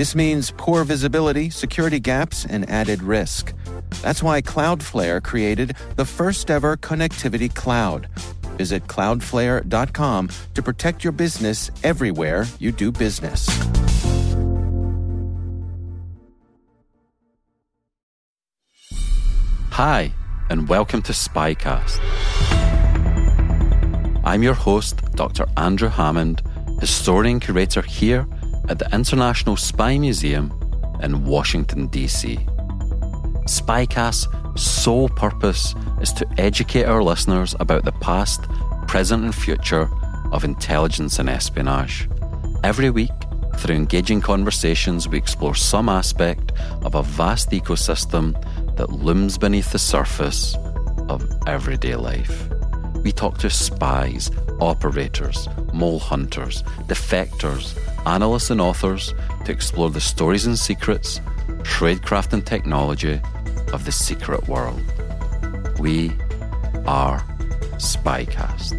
This means poor visibility, security gaps, and added risk. That's why Cloudflare created the first ever connectivity cloud. Visit cloudflare.com to protect your business everywhere you do business. Hi, and welcome to Spycast. I'm your host, Dr. Andrew Hammond, historian curator here at the International Spy Museum in Washington, D.C. Spycast's sole purpose is to educate our listeners about the past, present, and future of intelligence and espionage. Every week, through engaging conversations, we explore some aspect of a vast ecosystem that looms beneath the surface of everyday life. We talk to spies, operators, mole hunters, defectors, analysts, and authors to explore the stories and secrets, tradecraft, and technology of the secret world. We are Spycast.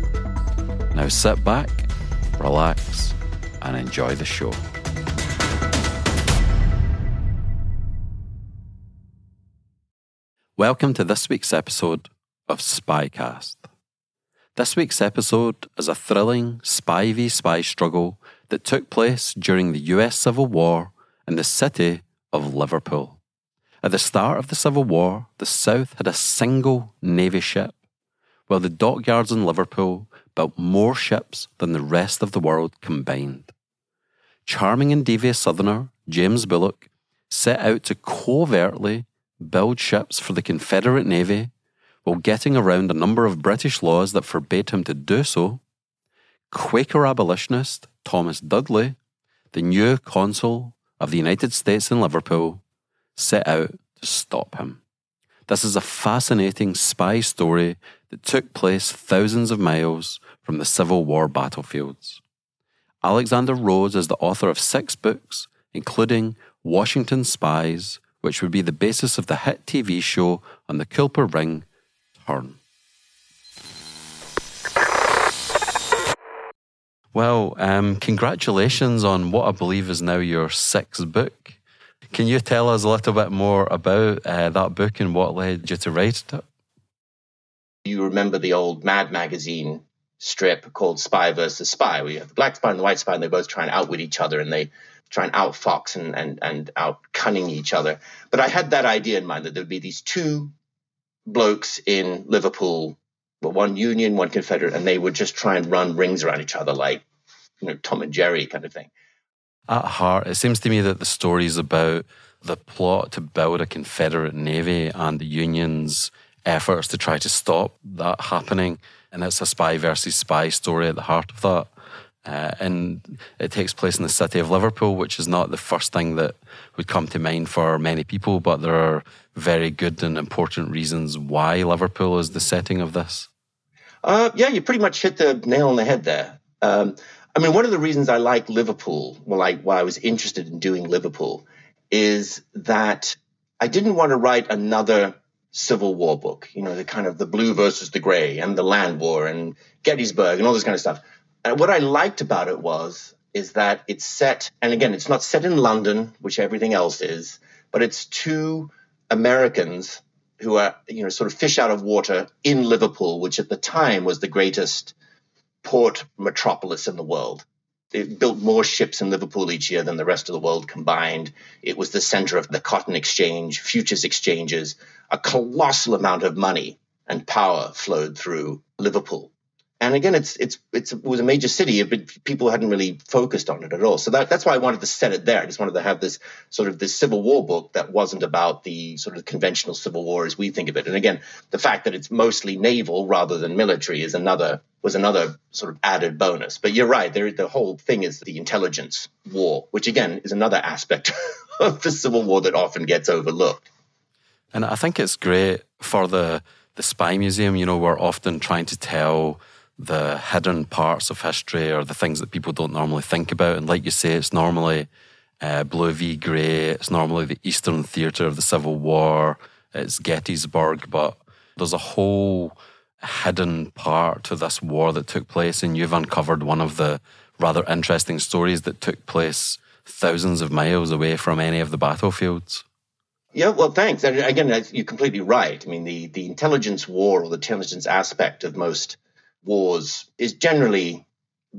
Now sit back, relax, and enjoy the show. Welcome to this week's episode of Spycast. This week's episode is a thrilling spy v spy struggle that took place during the US Civil War in the city of Liverpool. At the start of the Civil War, the South had a single Navy ship, while the dockyards in Liverpool built more ships than the rest of the world combined. Charming and devious Southerner James Bulloch set out to covertly build ships for the Confederate Navy while getting around a number of British laws that forbade him to do so. Quaker abolitionist Thomas Dudley, the new consul of the United States in Liverpool, set out to stop him. This is a fascinating spy story that took place thousands of miles from the Civil War battlefields. Alexander Rose is the author of six books, including Washington Spies, which would be the basis of the hit TV show on the Kuiper Ring, Turn. Well, um, congratulations on what I believe is now your sixth book. Can you tell us a little bit more about uh, that book and what led you to write it? You remember the old Mad magazine strip called Spy versus Spy, where you have the black spy and the white spy, and they both try and outwit each other and they try and outfox and, and, and out cunning each other. But I had that idea in mind that there would be these two blokes in Liverpool, but one Union, one Confederate, and they would just try and run rings around each other like, you know, Tom and Jerry kind of thing. At heart, it seems to me that the story is about the plot to build a Confederate Navy and the Union's efforts to try to stop that happening. And it's a spy versus spy story at the heart of that. Uh, and it takes place in the city of Liverpool, which is not the first thing that would come to mind for many people, but there are very good and important reasons why Liverpool is the setting of this. Uh, yeah, you pretty much hit the nail on the head there. Um, I mean, one of the reasons I like Liverpool, well, like why I was interested in doing Liverpool, is that I didn't want to write another Civil War book. You know, the kind of the blue versus the gray and the land war and Gettysburg and all this kind of stuff. And what I liked about it was is that it's set, and again, it's not set in London, which everything else is, but it's two Americans who are, you know, sort of fish out of water in Liverpool, which at the time was the greatest port metropolis in the world. It built more ships in Liverpool each year than the rest of the world combined. It was the center of the cotton exchange, futures exchanges. A colossal amount of money and power flowed through Liverpool and again, it's, it's it's it was a major city, but people hadn't really focused on it at all. So that, that's why I wanted to set it there. I just wanted to have this sort of this Civil War book that wasn't about the sort of conventional Civil War as we think of it. And again, the fact that it's mostly naval rather than military is another was another sort of added bonus. But you're right, there, the whole thing is the intelligence war, which again is another aspect of the Civil War that often gets overlooked. And I think it's great for the the spy museum. You know, we're often trying to tell the hidden parts of history or the things that people don't normally think about. And like you say, it's normally uh, Blue v. Grey. It's normally the Eastern Theatre of the Civil War. It's Gettysburg, but there's a whole hidden part to this war that took place, and you've uncovered one of the rather interesting stories that took place thousands of miles away from any of the battlefields. Yeah, well, thanks. Again, you're completely right. I mean, the, the intelligence war or the intelligence aspect of most wars is generally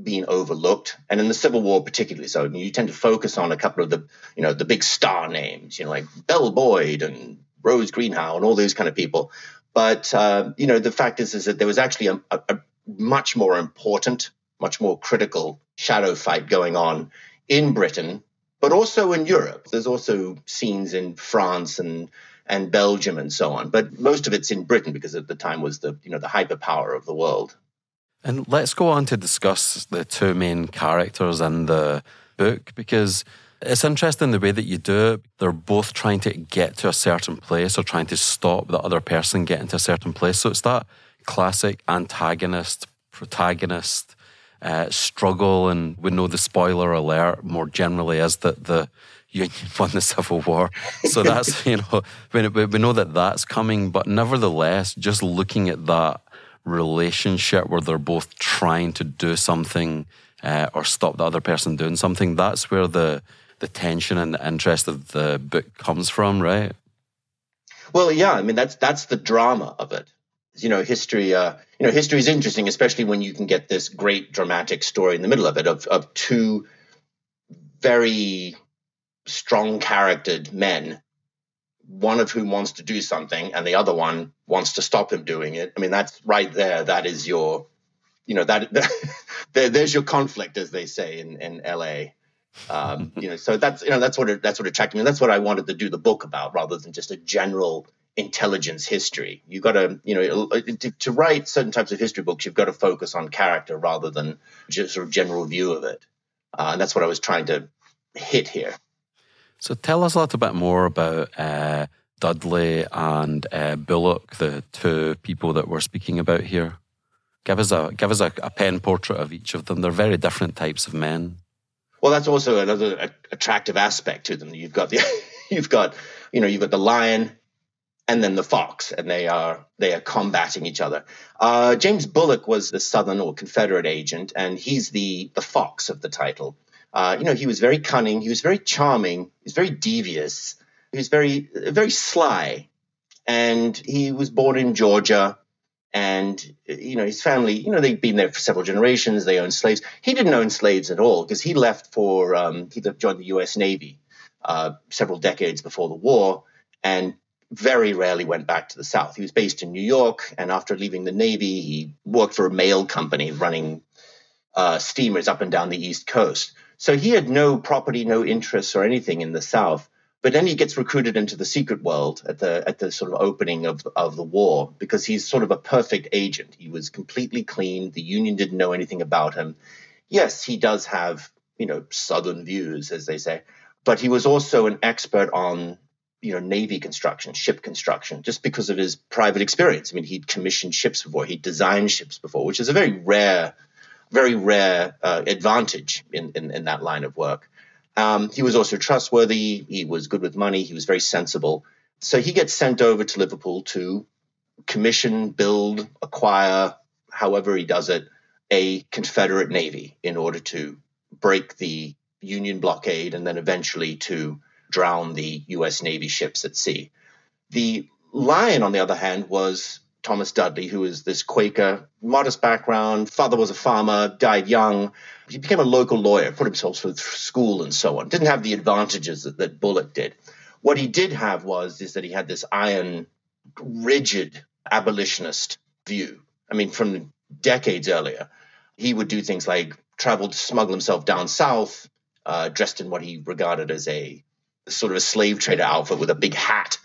being overlooked, and in the Civil War particularly so. You tend to focus on a couple of the, you know, the big star names, you know, like Belle Boyd and Rose Greenhow and all those kind of people. But uh, you know, the fact is, is that there was actually a, a, a much more important, much more critical shadow fight going on in Britain, but also in Europe. There's also scenes in France and and Belgium and so on. But most of it's in Britain because at the time was the you know the hyperpower of the world. And let's go on to discuss the two main characters in the book because it's interesting the way that you do it. They're both trying to get to a certain place or trying to stop the other person getting to a certain place. So it's that classic antagonist, protagonist uh, struggle. And we know the spoiler alert more generally is that the Union won the Civil War. So that's, you know, we, we know that that's coming. But nevertheless, just looking at that relationship where they're both trying to do something uh, or stop the other person doing something, that's where the the tension and the interest of the book comes from, right? Well, yeah. I mean, that's that's the drama of it. You know, history. Uh, you know, history is interesting, especially when you can get this great dramatic story in the middle of it of of two very strong charactered men one of whom wants to do something and the other one wants to stop him doing it. I mean, that's right there. That is your, you know, that, that there, there's your conflict, as they say in, in LA. Um, you know, so that's, you know, that's what, it, that's what attracted me. That's what I wanted to do the book about rather than just a general intelligence history. You got to, you know, to, to write certain types of history books, you've got to focus on character rather than just sort of general view of it. Uh, and that's what I was trying to hit here. So tell us a little bit more about uh, Dudley and uh, Bulloch, the two people that we're speaking about here. Give us a give us a, a, pen portrait of each of them. They're very different types of men. Well, that's also another attractive aspect to them. You've got the you've got you know you've got the lion and then the fox, and they are they are combating each other. Uh, James Bulloch was the Southern or Confederate agent, and he's the the fox of the title. Uh, you know, he was very cunning. He was very charming. He was very devious. He was very, very sly. And he was born in Georgia. And, you know, his family, you know, they'd been there for several generations. They owned slaves. He didn't own slaves at all because he left for, um, he joined the U.S. Navy uh, several decades before the war and very rarely went back to the South. He was based in New York. And after leaving the Navy, he worked for a mail company running uh, steamers up and down the East Coast. So he had no property, no interests or anything in the South. But then he gets recruited into the secret world at the at the sort of opening of of the war because he's sort of a perfect agent. He was completely clean. The Union didn't know anything about him. Yes, he does have you know Southern views, as they say, but he was also an expert on you know navy construction, ship construction, just because of his private experience. I mean, he'd commissioned ships before, he'd designed ships before, which is a very rare very rare uh, advantage in, in, in, that line of work. Um, he was also trustworthy. He was good with money. He was very sensible. So he gets sent over to Liverpool to commission, build, acquire, however he does it, a Confederate Navy in order to break the Union blockade and then eventually to drown the U.S. Navy ships at sea. The Lion, on the other hand, was Thomas Dudley, who is this Quaker, modest background, father was a farmer, died young. He became a local lawyer, put himself through school and so on. Didn't have the advantages that, that Bulloch did. What he did have was is that he had this iron, rigid abolitionist view. I mean, from decades earlier, he would do things like travel to smuggle himself down south, uh, dressed in what he regarded as a sort of a slave trader outfit with a big hat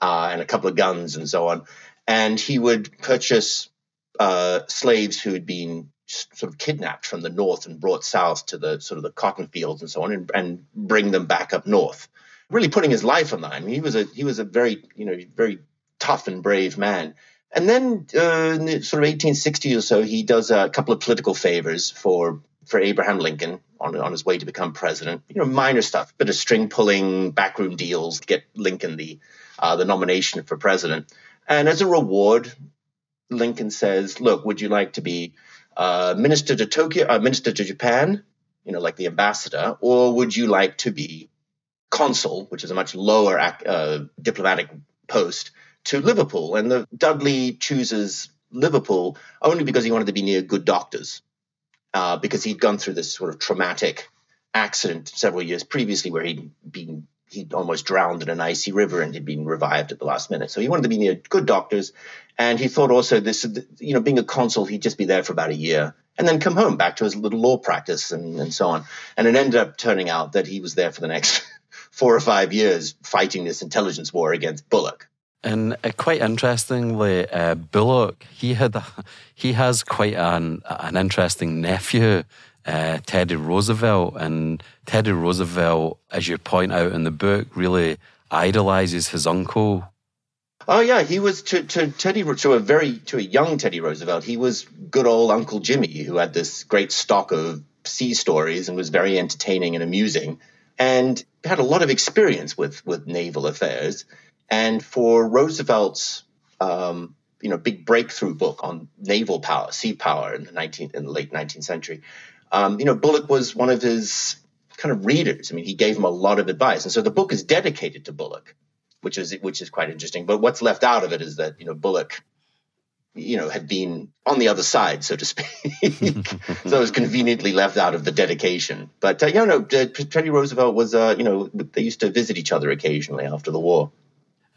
uh, and a couple of guns and so on and he would purchase uh, slaves who had been sort of kidnapped from the north and brought south to the sort of the cotton fields and so on, and, and bring them back up north. really putting his life on the line. I mean, he was a he was a very you know very tough and brave man. And then, uh, in the sort of 1860 or so, he does a couple of political favors for for Abraham Lincoln on on his way to become president. You know, minor stuff, a bit of string pulling, backroom deals to get Lincoln the uh, the nomination for president. And as a reward, Lincoln says, "Look, would you like to be uh, minister to Tokyo, uh, minister to Japan, you know, like the ambassador, or would you like to be consul, which is a much lower uh, diplomatic post, to Liverpool?" And the Dudley chooses Liverpool only because he wanted to be near good doctors, uh, because he'd gone through this sort of traumatic accident several years previously where he'd been he'd almost drowned in an icy river and he'd been revived at the last minute. So he wanted to be near good doctors. And he thought also this, you know, being a consul, he'd just be there for about a year and then come home back to his little law practice and, and so on. And it ended up turning out that he was there for the next four or five years fighting this intelligence war against Bulloch. And uh, quite interestingly, uh, Bulloch he had a, he has quite an an interesting nephew uh, Teddy Roosevelt. And Teddy Roosevelt, as you point out in the book, really idolizes his uncle. Oh yeah, he was to, to Teddy to a very to a young Teddy Roosevelt. He was good old Uncle Jimmy, who had this great stock of sea stories and was very entertaining and amusing, and had a lot of experience with with naval affairs. And for Roosevelt's um, you know big breakthrough book on naval power, sea power in the 19th in the late 19th century, um, you know, Bulloch was one of his kind of readers. I mean, he gave him a lot of advice, and so the book is dedicated to Bulloch, which is which is quite interesting. But what's left out of it is that you know Bulloch, you know, had been on the other side, so to speak, so it was conveniently left out of the dedication. But uh, you know, Teddy Roosevelt was, uh, you know, they used to visit each other occasionally after the war.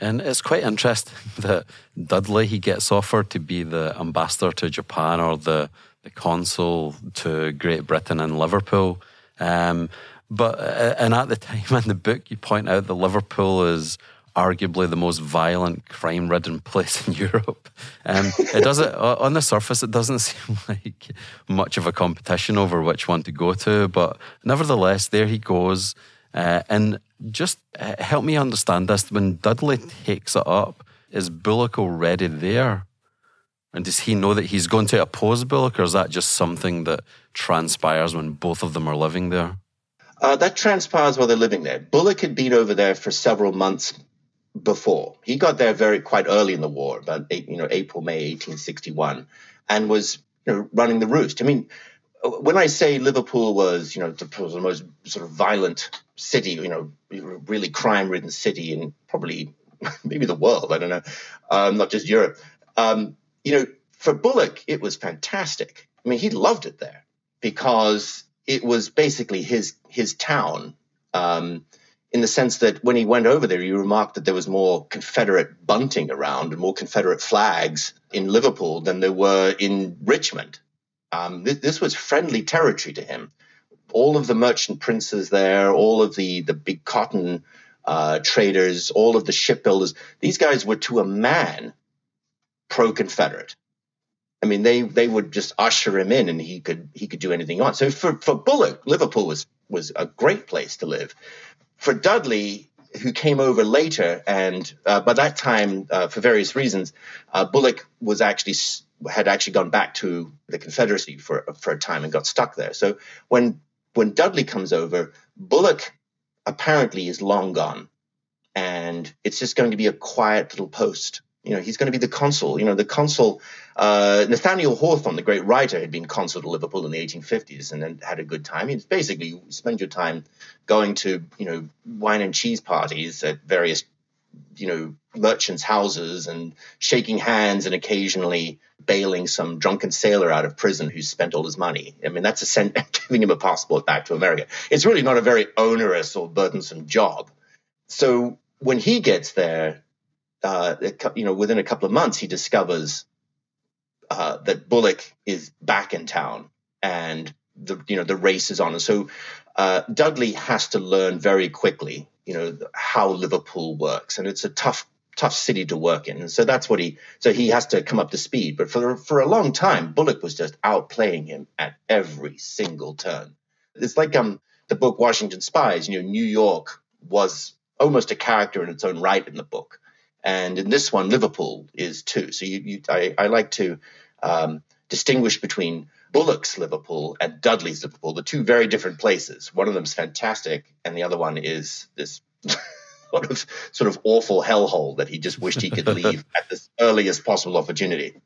And it's quite interesting that Dudley he gets offered to be the ambassador to Japan or the the consul to Great Britain and Liverpool. Um, but uh, and at the time in the book, you point out that Liverpool is arguably the most violent, crime-ridden place in Europe. Um, it doesn't on the surface, it doesn't seem like much of a competition over which one to go to. But nevertheless, there he goes. Uh, and just uh, help me understand this: when Dudley takes it up, is Bulloch already there? And does he know that he's going to oppose Bulloch, or is that just something that transpires when both of them are living there? Uh, that transpires while they're living there. Bulloch had been over there for several months before. He got there very quite early in the war, about you know April May 1861, and was you know running the roost. I mean, when I say Liverpool was you know the, the most sort of violent city, you know, really crime-ridden city in probably maybe the world. I don't know, um, not just Europe. Um, you know, for Bulloch, it was fantastic. I mean, he loved it there because it was basically his his town. Um, in the sense that when he went over there, he remarked that there was more Confederate bunting around and more Confederate flags in Liverpool than there were in Richmond. Um, this, this, was friendly territory to him. All of the merchant princes there, all of the the big cotton uh, traders, all of the shipbuilders, these guys were to a man pro-Confederate. I mean, they they would just usher him in, and he could he could do anything he wants. So for for Bulloch, Liverpool was was a great place to live. For Dudley, who came over later, and uh, by that time, uh, for various reasons, uh, Bulloch was actually had actually gone back to the Confederacy for for a time and got stuck there. So when when Dudley comes over, Bulloch apparently is long gone, and it's just going to be a quiet little post you know, he's going to be the consul. You know, the consul, uh, Nathaniel Hawthorne, the great writer, had been consul to Liverpool in the 1850s and then had a good time. It's basically you spend your time going to, you know, wine and cheese parties at various, you know, merchants' houses and shaking hands and occasionally bailing some drunken sailor out of prison who's spent all his money. I mean, that's a giving him a passport back to America. It's really not a very onerous or burdensome job. So when he gets there, uh, you know, within a couple of months, he discovers uh, that Bulloch is back in town and the you know the race is on. And so uh, Dudley has to learn very quickly, you know, how Liverpool works, and it's a tough tough city to work in. And so that's what he so he has to come up to speed. But for for a long time, Bulloch was just outplaying him at every single turn. It's like um the book Washington Spies. You know, New York was almost a character in its own right in the book. And in this one, Liverpool is too. So you, you I, I, like to um, distinguish between Bulloch's Liverpool and Dudley's Liverpool, the two very different places. One of them's fantastic, and the other one is this sort of sort of awful hellhole that he just wished he could leave at the earliest possible opportunity.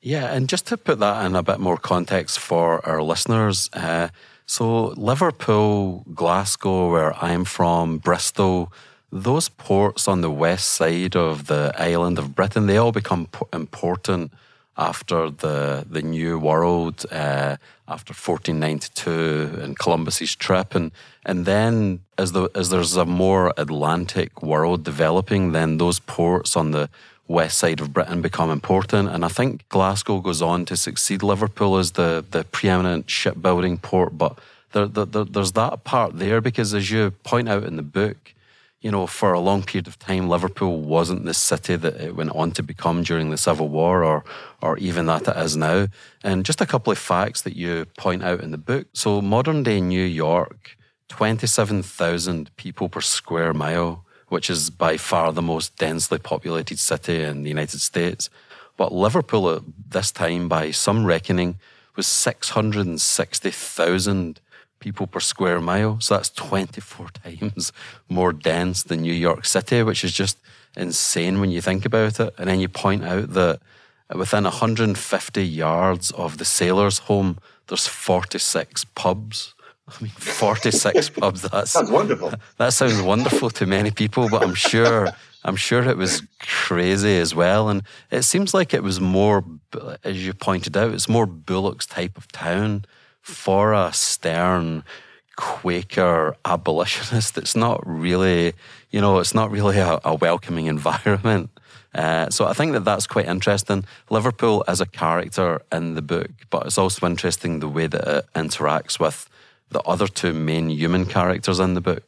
Yeah, and just to put that in a bit more context for our listeners, uh, so Liverpool, Glasgow, where I'm from, Bristol, those ports on the west side of the island of Britain, they all become important after the the New World, uh, after 1492 and Columbus's trip, and and then as the as there's a more Atlantic world developing, then those ports on the west side of Britain become important. And I think Glasgow goes on to succeed Liverpool as the, the preeminent shipbuilding port. But there, there, there's that part there because, as you point out in the book, you know, for a long period of time, Liverpool wasn't the city that it went on to become during the Civil War or, or even that it is now. And just a couple of facts that you point out in the book. So, modern day New York, 27,000 people per square mile which is by far the most densely populated city in the United States. But Liverpool at this time, by some reckoning, was 660,000 people per square mile. So that's 24 times more dense than New York City, which is just insane when you think about it. And then you point out that within 150 yards of the sailor's home, there's 46 pubs. I mean, 46 pubs. That sounds wonderful. That sounds wonderful to many people, but I'm sure, I'm sure it was crazy as well. And it seems like it was more, as you pointed out, it's more Bulloch's type of town for a stern Quaker abolitionist. It's not really, you know, it's not really a, a welcoming environment. Uh, so I think that that's quite interesting. Liverpool as a character in the book, but it's also interesting the way that it interacts with the other two main human characters in the book?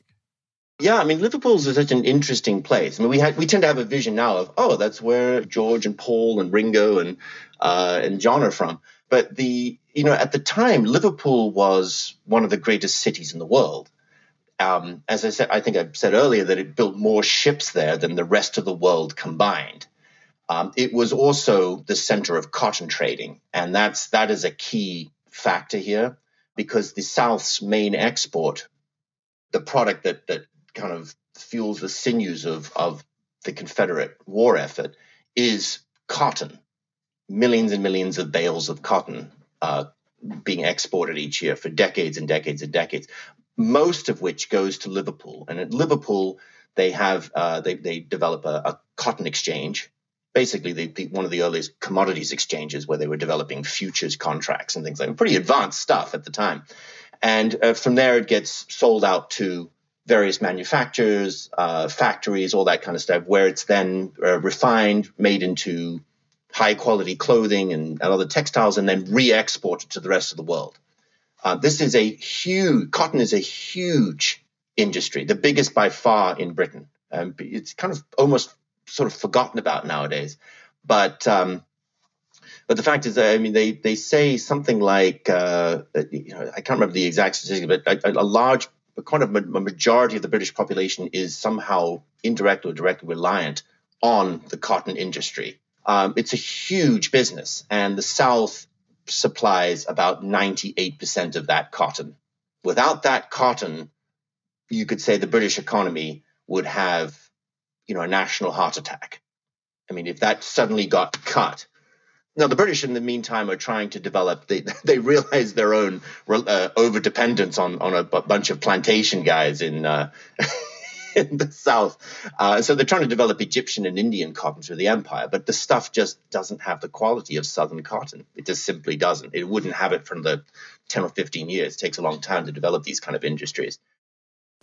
Yeah, I mean, Liverpool's is such an interesting place. I mean, we we tend to have a vision now of oh, that's where George and Paul and Ringo and uh, and John are from. But the you know at the time, Liverpool was one of the greatest cities in the world. Um, as I said, I think I said earlier that it built more ships there than the rest of the world combined. Um, it was also the center of cotton trading, and that's that is a key factor here because the South's main export, the product that that kind of fuels the sinews of of the Confederate war effort, is cotton. Millions and millions of bales of cotton uh, being exported each year for decades and decades and decades. Most of which goes to Liverpool, and at Liverpool they have uh, they they develop a, a cotton exchange basically the, the, one of the earliest commodities exchanges where they were developing futures contracts and things like that. Pretty advanced stuff at the time. And uh, from there, it gets sold out to various manufacturers, uh, factories, all that kind of stuff, where it's then uh, refined, made into high quality clothing and, and, other textiles, and then re exported to the rest of the world. Uh, this is a huge, cotton is a huge industry, the biggest by far in Britain. Um, it's kind of almost sort of forgotten about nowadays. But um, but the fact is, I mean, they they say something like uh, you know I can't remember the exact statistic, but a, a large, kind of a majority of the British population is somehow indirectly or directly reliant on the cotton industry. Um, it's a huge business, and the South supplies about 98% of that cotton. Without that cotton, you could say the British economy would have you know, a national heart attack. I mean, if that suddenly got cut. Now, the British, in the meantime, are trying to develop. They they realize their own uh, over dependence on on a, bunch of plantation guys in uh, in the south. Uh, so they're trying to develop Egyptian and Indian cotton through the empire, but the stuff just doesn't have the quality of southern cotton. It just simply doesn't. It wouldn't have it from the ten or fifteen years. It takes a long time to develop these kind of industries.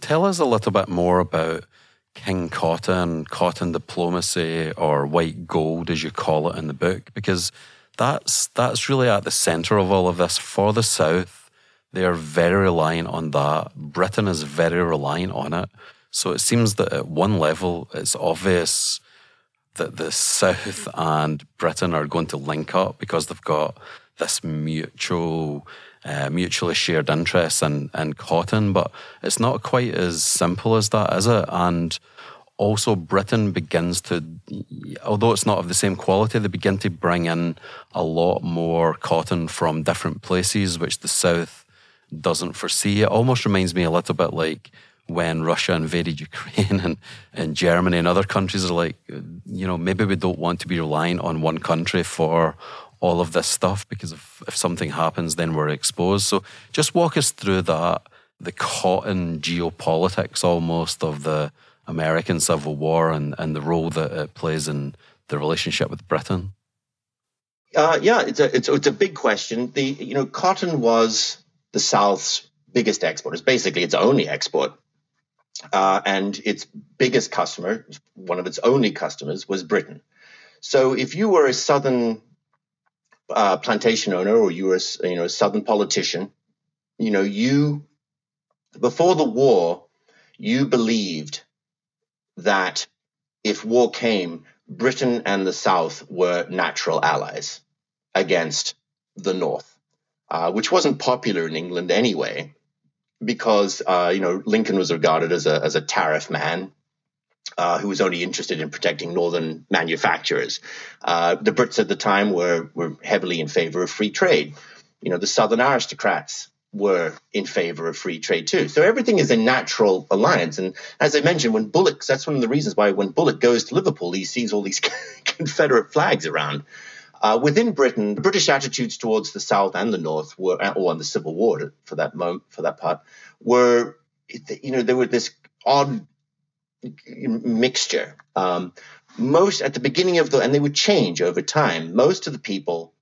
Tell us a little bit more about King Cotton, cotton diplomacy, or white gold, as you call it in the book, because that's that's really at the center of all of this. For the South, they are very reliant on that. Britain is very reliant on it. So it seems that at one level, it's obvious that the South and Britain are going to link up because they've got this mutual uh, mutually shared interest in, in cotton, but it's not quite as simple as that, is it? And also, Britain begins to, although it's not of the same quality, they begin to bring in a lot more cotton from different places, which the South doesn't foresee. It almost reminds me a little bit like when Russia invaded Ukraine and, and Germany and other countries are like, you know, maybe we don't want to be reliant on one country for all of this stuff because if, if something happens, then we're exposed. So just walk us through that, the cotton geopolitics almost of the American Civil War and, and the role that it plays in the relationship with Britain. Uh, yeah, it's a it's, it's a big question. The you know cotton was the South's biggest export. It's basically its only export, uh, and its biggest customer, one of its only customers, was Britain. So if you were a Southern uh, plantation owner or you were a, you know a southern politician, you know you before the war you believed that if war came, Britain and the South were natural allies against the North, uh, which wasn't popular in England anyway, because uh, you know Lincoln was regarded as a as a tariff man uh, who was only interested in protecting northern manufacturers. Uh, the Brits at the time were were heavily in favor of free trade. You know, the southern aristocrats were in favor of free trade too. So everything is a natural alliance. And as I mentioned, when Bulloch, that's one of the reasons why when Bulloch goes to Liverpool, he sees all these Confederate flags around. Uh, within Britain, the British attitudes towards the South and the North were, or on the Civil War for that moment, for that part, were, you know, there were this odd mixture. Um, most at the beginning of the, and they would change over time. Most of the people,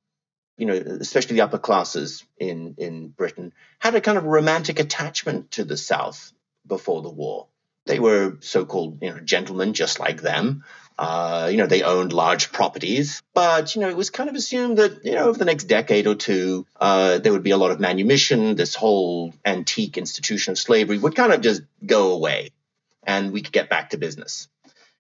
you know, especially the upper classes in in Britain, had a kind of romantic attachment to the South before the war. They were so-called, you know, gentlemen just like them. Uh, you know, they owned large properties, but you know, it was kind of assumed that you know, over the next decade or two, uh, there would be a lot of manumission. This whole antique institution of slavery would kind of just go away and we could get back to business.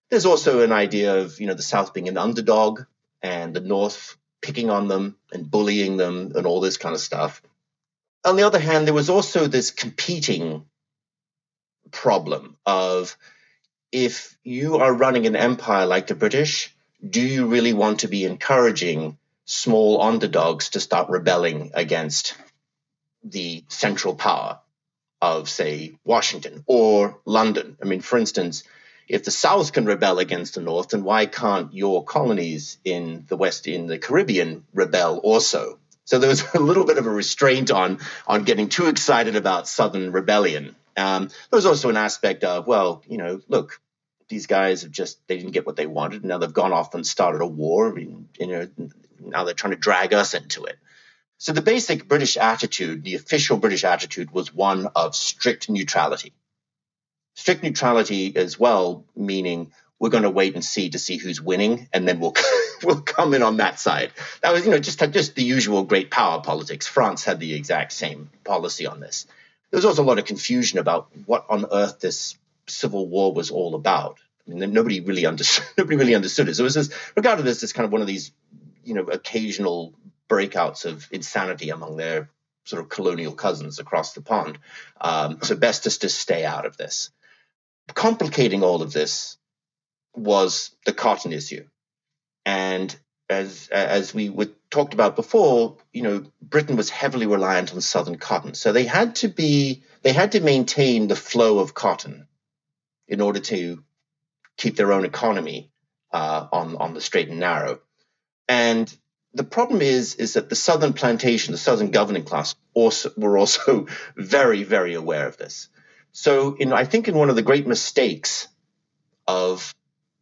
There's also an idea of you know the South being an underdog and the North picking on them and bullying them and all this kind of stuff. On the other hand, there was also this competing problem of if you are running an empire like the British, do you really want to be encouraging small underdogs to start rebelling against the central power? of, say, Washington or London. I mean, for instance, if the South can rebel against the North, then why can't your colonies in the West, in the Caribbean, rebel also? So there was a little bit of a restraint on on getting too excited about Southern rebellion. Um, there was also an aspect of, well, you know, look, these guys have just they didn't get what they wanted. Now they've gone off and started a war. And, you know, now they're trying to drag us into it. So the basic British attitude, the official British attitude, was one of strict neutrality. Strict neutrality as well, meaning we're going to wait and see to see who's winning, and then we'll we'll come in on that side. That was, you know, just just the usual great power politics. France had the exact same policy on this. There was also a lot of confusion about what on earth this civil war was all about. I mean, nobody really understood. Nobody really understood it. So it was this, regarded as this kind of one of these, you know, occasional breakouts of insanity among their sort of colonial cousins across the pond. Um, so best just to stay out of this. Complicating all of this was the cotton issue, and as as we would, talked about before, you know, Britain was heavily reliant on southern cotton, so they had to be they had to maintain the flow of cotton in order to keep their own economy uh, on on the straight and narrow. And the problem is is that the southern plantation, the southern governing class, also were also very very aware of this. So, in I think in one of the great mistakes of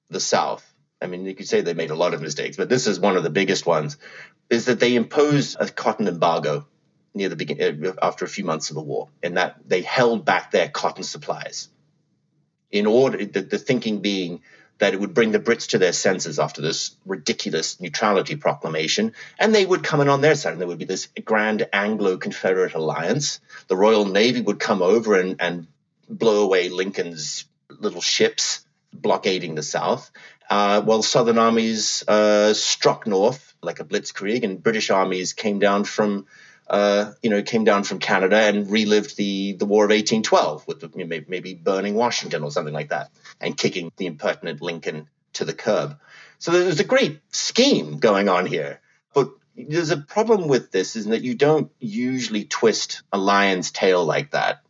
the South, I mean, you could say they made a lot of mistakes, but this is one of the biggest ones, is that they imposed a cotton embargo near the beginning uh, after a few months of the war, and that they held back their cotton supplies in order the, the thinking being that it would bring the Brits to their senses after this ridiculous neutrality proclamation, and they would come in on their side, and there would be this grand Anglo Confederate alliance. The Royal Navy would come over and, and blow away Lincoln's little ships blockading the South, uh, while Southern armies uh, struck north like a blitzkrieg, and British armies came down from uh, you know, came down from Canada and relived the the War of 1812 with maybe burning Washington or something like that, and kicking the impertinent Lincoln to the curb. So there's a great scheme going on here, but there's a problem with this is that you don't usually twist a lion's tail like that.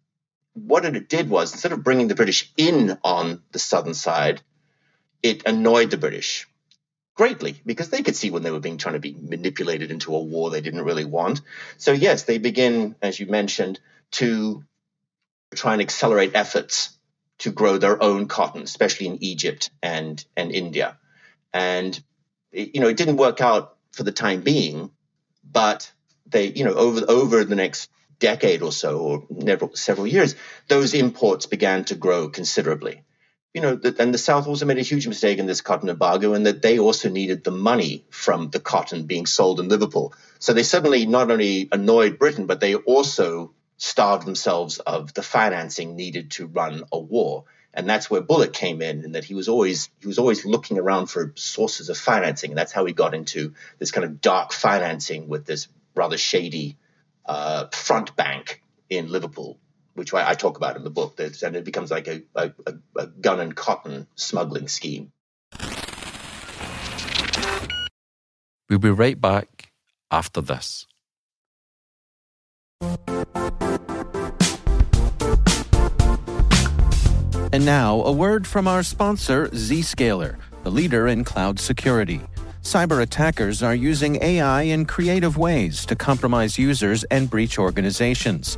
What it did was instead of bringing the British in on the southern side, it annoyed the British greatly because they could see when they were being trying to be manipulated into a war they didn't really want. So yes, they begin, as you mentioned, to try and accelerate efforts to grow their own cotton, especially in Egypt and and India. And you know, it didn't work out for the time being, but they, you know, over over the next decade or so, or several years, those imports began to grow considerably you know, and the South also made a huge mistake in this cotton embargo, and that they also needed the money from the cotton being sold in Liverpool. So they suddenly not only annoyed Britain, but they also starved themselves of the financing needed to run a war. And that's where Bulloch came in, and that he was always he was always looking around for sources of financing, and that's how he got into this kind of dark financing with this rather shady uh, front bank in Liverpool which I, I, talk about in the book, that, and it becomes like a, a, a gun and cotton smuggling scheme. We'll be right back after this. And now, a word from our sponsor, Zscaler, the leader in cloud security. Cyber attackers are using AI in creative ways to compromise users and breach organizations.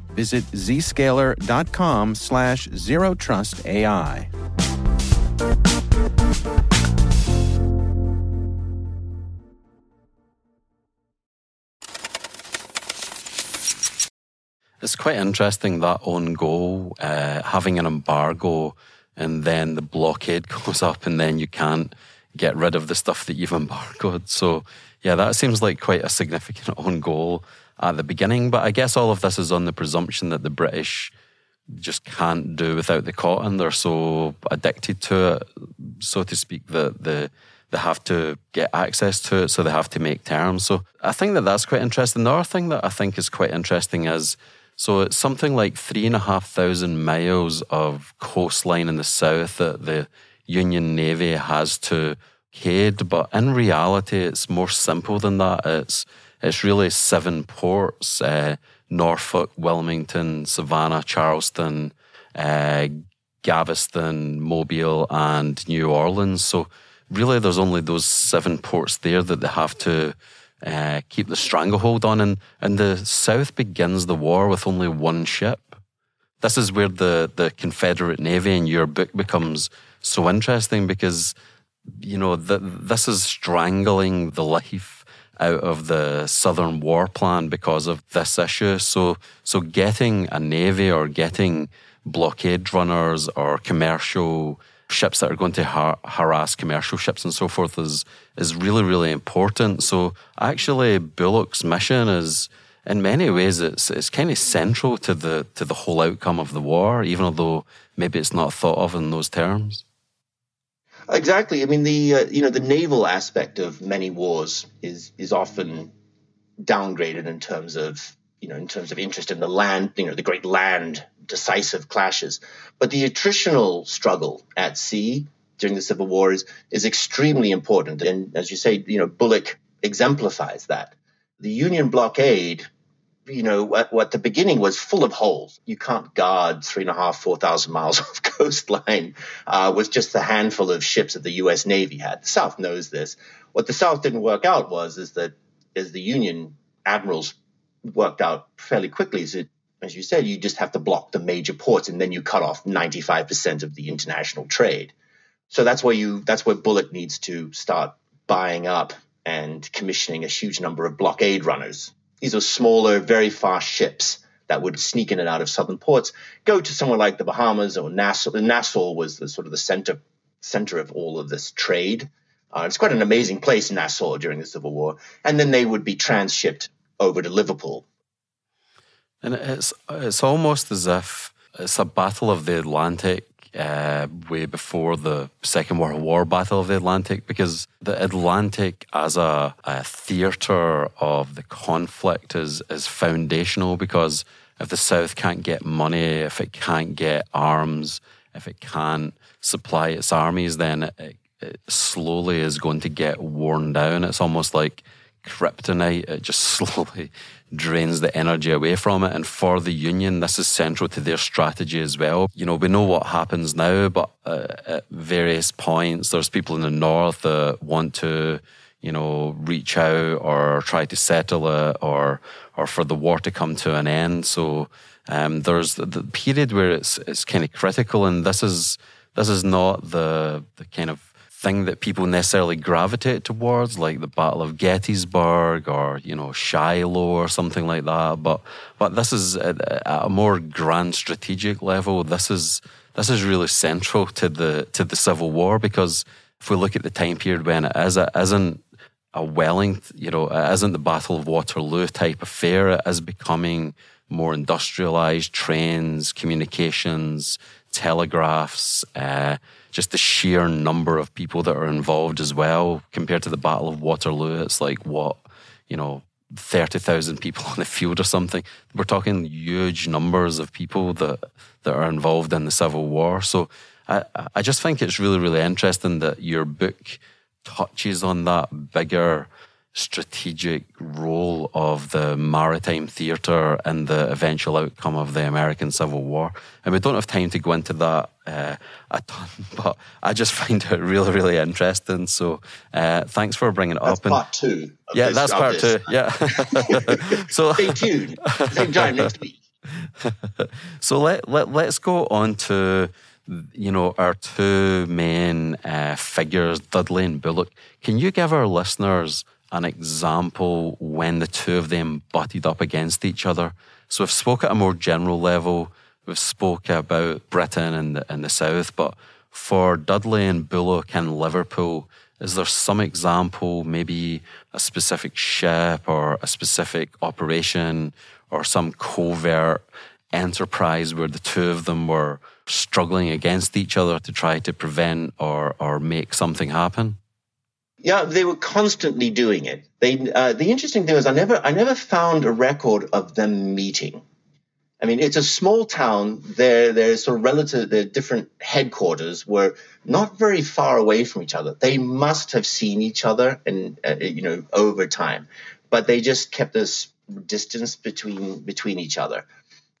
Visit zscaler.com slash zerotrustai. It's quite interesting that own goal, uh, having an embargo, and then the blockade goes up, and then you can't get rid of the stuff that you've embargoed. So, yeah, that seems like quite a significant own goal at the beginning. But I guess all of this is on the presumption that the British just can't do without the cotton. They're so addicted to it, so to speak, that the they have to get access to it, so they have to make terms. So I think that that's quite interesting. The other thing that I think is quite interesting is so it's something like three and a half thousand miles of coastline in the south that the Union Navy has to cade, but in reality, it's more simple than that. It's it's really seven ports: uh, Norfolk, Wilmington, Savannah, Charleston, uh, Galveston, Mobile, and New Orleans. So really, there's only those seven ports there that they have to uh, keep the stranglehold on. And, and the South begins the war with only one ship. This is where the, the Confederate Navy in your book becomes so interesting because, you know, the, this is strangling the life out of the Southern War Plan because of this issue. So, so getting a navy or getting blockade runners or commercial ships that are going to har- harass commercial ships and so forth is is really really important. So actually, Bulloch's mission is in many ways it's it's kind of central to the to the whole outcome of the war, even although maybe it's not thought of in those terms. Exactly. I mean, the uh, you know the naval aspect of many wars is is often downgraded in terms of you know in terms of interest in the land, you know, the great land decisive clashes. But the attritional struggle at sea during the Civil War is is extremely important, and as you say, you know, Bulloch exemplifies that. The Union blockade you know, what, what the beginning was full of holes. You can't guard three and a half, four thousand miles of coastline uh, with just the handful of ships that the U.S. Navy had. The South knows this. What the South didn't work out was is that as the Union admirals worked out fairly quickly, is as you said, you just have to block the major ports, and then you cut off ninety five percent of the international trade. So that's where you that's where Bulloch needs to start buying up and commissioning a huge number of blockade runners these are smaller, very fast ships that would sneak in and out of southern ports go to somewhere like the Bahamas or Nassau. Nassau was the sort of the center center of all of this trade. Uh, it's quite an amazing place, Nassau, during the Civil War. And then they would be transshipped over to Liverpool. And it's it's almost as if it's a battle of the Atlantic uh, way before the Second World War Battle of the Atlantic, because the Atlantic as a, a theatre of the conflict is is foundational. Because if the South can't get money, if it can't get arms, if it can't supply its armies, then it, it slowly is going to get worn down. It's almost like kryptonite. It just slowly drains the energy away from it. And for the union, this is central to their strategy as well. You know, we know what happens now, but uh, at various points, there's people in the north that want to, you know, reach out or try to settle it or or for the war to come to an end. So um, there's the, the period where it's it's kind of critical, and this is this is not the the kind of thing that people necessarily gravitate towards, like the Battle of Gettysburg or you know Shiloh or something like that. But but this is at, at a more grand strategic level. This is this is really central to the to the Civil War because if we look at the time period when it is, it isn't a Welling, you know, it isn't the Battle of Waterloo type affair. It is becoming more industrialized trains, communications, telegraphs. Uh, just the sheer number of people that are involved as well compared to the Battle of Waterloo. It's like what, you know, 30,000 people on the field or something. We're talking huge numbers of people that, that are involved in the Civil War. So I, I just think it's really, really interesting that your book touches on that bigger strategic role of the maritime theatre and the eventual outcome of the American Civil War. And we don't have time to go into that uh, a ton, but I just find it really, really interesting. So uh, thanks for bringing it that's up. Part two. yeah, this, that's part this. two. Yeah. so stay tuned. Same time next week. so let, let let's go on to you know our two main uh, figures, Dudley and Bulloch. Can you give our listeners an example when the two of them butted up against each other. So we've spoke at a more general level. We've spoke about Britain and the, and the South, but for Dudley and Bulloch and Liverpool, is there some example, maybe a specific ship or a specific operation or some covert enterprise where the two of them were struggling against each other to try to prevent or, or make something happen? Yeah, they were constantly doing it. They, uh, the interesting thing was, I never, I never found a record of them meeting. I mean, it's a small town. There, there's sort of relative, the different headquarters were not very far away from each other. They must have seen each other, and uh, you know, over time, but they just kept this distance between between each other.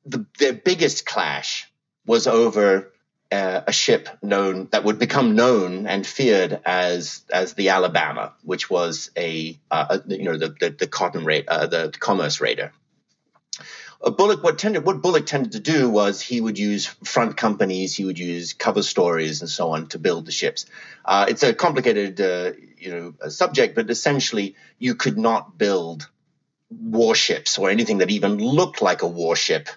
The, their biggest clash was over uh, a ship known that would become known and feared as as the Alabama, which was a, uh, a you know the the, the cotton rate uh, the commerce raider. Bulloch what tended, what Bulloch tended to do was he would use front companies, he would use cover stories and so on to build the ships. Uh, it's a complicated, uh, you know, subject, but essentially you could not build warships or anything that even looked like a warship,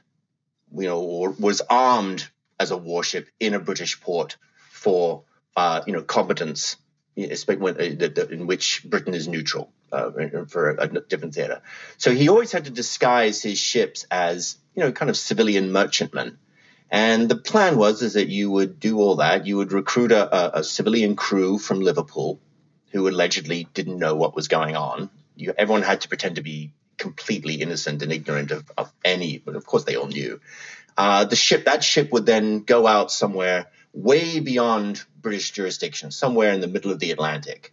you know, or was armed as a warship in a British port for uh, you know competence uh, in which Britain is neutral uh, for a different theater. So he always had to disguise his ships as you know kind of civilian merchantmen. And the plan was is that you would do all that. You would recruit a, a civilian crew from Liverpool, who allegedly didn't know what was going on. You, everyone had to pretend to be completely innocent and ignorant of, of any, but of course they all knew. Uh, the ship, that ship would then go out somewhere way beyond British jurisdiction, somewhere in the middle of the Atlantic,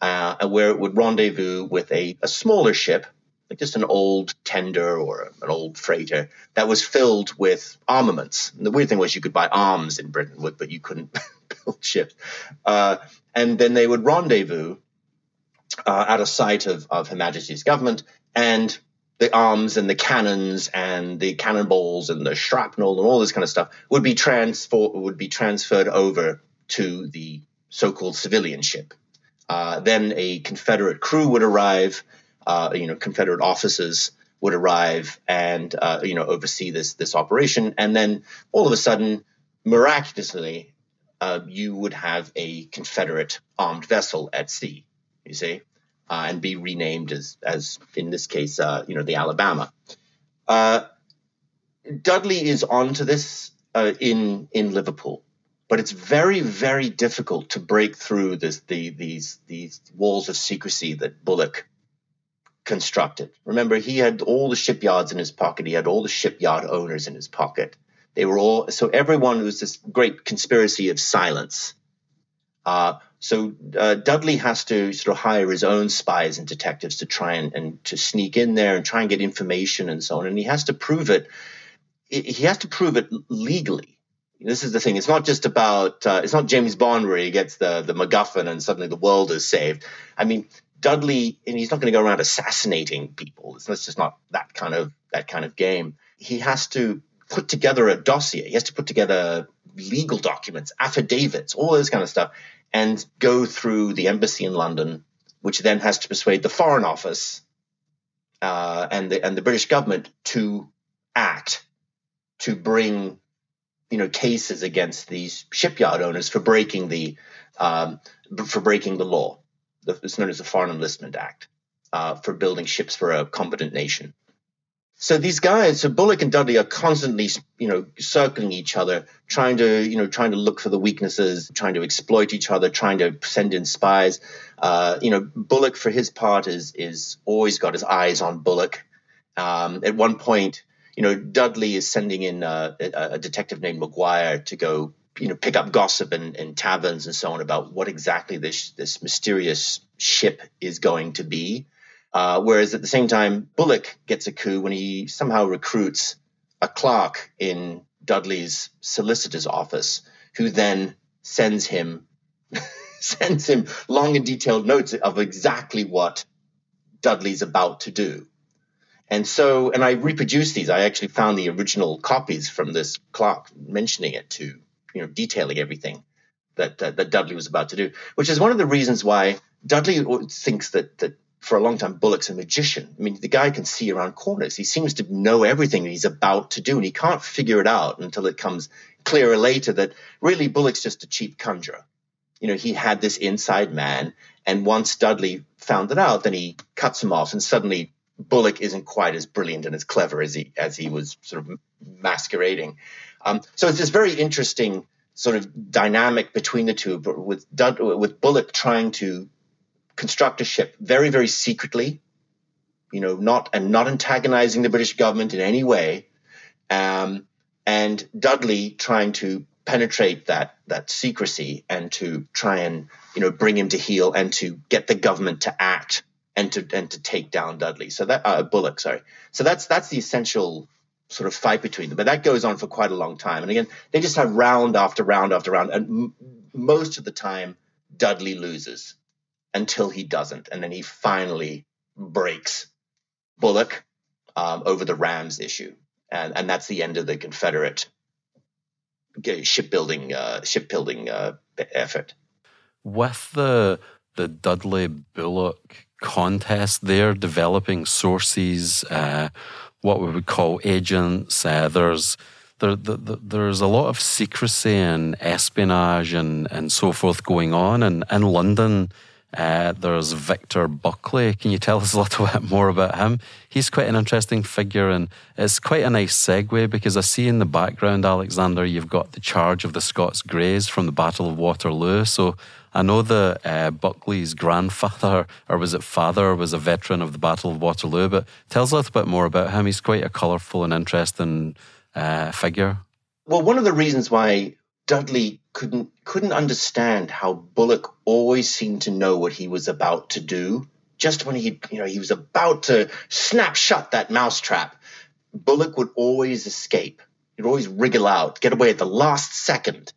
uh, where it would rendezvous with a, a smaller ship, like just an old tender or an old freighter that was filled with armaments. And the weird thing was you could buy arms in Britain, but you couldn't build ships. Uh, and then they would rendezvous uh, at a site of, of Her Majesty's government and the arms and the cannons and the cannonballs and the shrapnel and all this kind of stuff would be transfer would be transferred over to the so-called civilian ship. Uh, then a Confederate crew would arrive. Uh, you know, Confederate officers would arrive and uh, you know oversee this this operation, and then all of a sudden, miraculously, uh, you would have a Confederate armed vessel at sea. You see, uh, and be renamed as as in this case, uh, you know, the Alabama. Uh, Dudley is onto this uh, in in Liverpool, but it's very very difficult to break through this the these these walls of secrecy that Bulloch constructed. Remember, he had all the shipyards in his pocket. He had all the shipyard owners in his pocket. They were all so everyone was this great conspiracy of silence. Uh, so uh, Dudley has to sort of hire his own spies and detectives to try and, and to sneak in there and try and get information and so on. And he has to prove it. He has to prove it legally. This is the thing. It's not just about. Uh, it's not James Bond where he gets the the MacGuffin and suddenly the world is saved. I mean, Dudley, and he's not going to go around assassinating people. It's, it's just not that kind of that kind of game. He has to put together a dossier. He has to put together legal documents, affidavits, all this kind of stuff, and go through the embassy in London, which then has to persuade the Foreign Office uh, and the and the British government to act to bring you know cases against these shipyard owners for breaking the um, for breaking the law it's known as the Foreign Enlistment Act uh, for building ships for a competent nation. So these guys, so Bulloch and Dudley are constantly, you know, circling each other, trying to, you know, trying to look for the weaknesses, trying to exploit each other, trying to send in spies. Uh, you know, Bulloch, for his part, is is always got his eyes on Bulloch. Um, at one point, you know, Dudley is sending in uh, a, a detective named Maguire to go you know pick up gossip in, in taverns and so on about what exactly this this mysterious ship is going to be. Uh, whereas at the same time, Bulloch gets a coup when he somehow recruits a clerk in Dudley's solicitor's office, who then sends him sends him long and detailed notes of exactly what Dudley's about to do. And so, and I reproduced these. I actually found the original copies from this clerk mentioning it to you know detailing everything that uh, that Dudley was about to do, which is one of the reasons why Dudley thinks that that for a long time Bulloch's a magician. I mean, the guy can see around corners. He seems to know everything he's about to do, and he can't figure it out until it comes clearer later that really Bulloch's just a cheap conjurer. You know, he had this inside man, and once Dudley found it out, then he cuts him off, and suddenly Bulloch isn't quite as brilliant and as clever as he as he was sort of masquerading. Um, so it's this very interesting sort of dynamic between the two, with Dud- with Bulloch trying to construct a ship very very secretly, you know, not and not antagonizing the British government in any way, um, and Dudley trying to penetrate that that secrecy and to try and you know bring him to heel and to get the government to act and to and to take down Dudley. So that uh, Bulloch, sorry. So that's that's the essential sort of fight between them. But that goes on for quite a long time. And again, they just have round after round after round. And m- most of the time, Dudley loses until he doesn't. And then he finally breaks Bulloch um, over the Rams issue. And, and that's the end of the Confederate shipbuilding uh, shipbuilding uh, effort. With the the Dudley Bulloch contest, they're developing sources. Uh, what we would call agents. Uh, there's there, the, there's a lot of secrecy and espionage and, and so forth going on. And in London, uh, there's Victor Buckley. Can you tell us a little bit more about him? He's quite an interesting figure, and it's quite a nice segue because I see in the background, Alexander, you've got the charge of the Scots Greys from the Battle of Waterloo. So I know that uh, Buckley's grandfather, or was it father, was a veteran of the Battle of Waterloo, but tell us a little bit more about him. He's quite a colourful and interesting uh, figure. Well, one of the reasons why Dudley couldn't couldn't understand how Bulloch always seemed to know what he was about to do. Just when he, you know, he was about to snap shut that mousetrap, Bulloch would always escape. He'd always wriggle out, get away at the last second.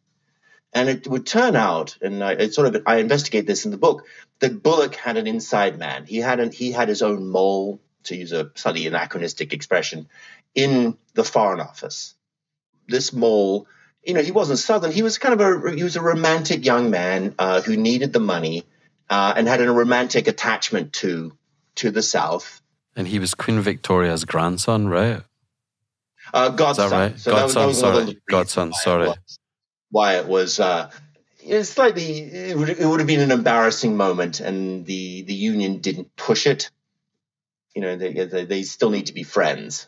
And it would turn out, and I, sort of I investigate this in the book, that Bulloch had an inside man. He had an, he had his own mole, to use a slightly anachronistic expression, in the Foreign Office. This mole, you know, he wasn't Southern. He was kind of a he was a romantic young man uh, who needed the money uh, and had a romantic attachment to to the South. And he was Queen Victoria's grandson, right? Uh, godson. Right? So godson, that was, was sorry. Godson, sorry. Why it was, uh, it's slightly, it would, it would have been an embarrassing moment, and the, the union didn't push it. You know, they, they, they still need to be friends.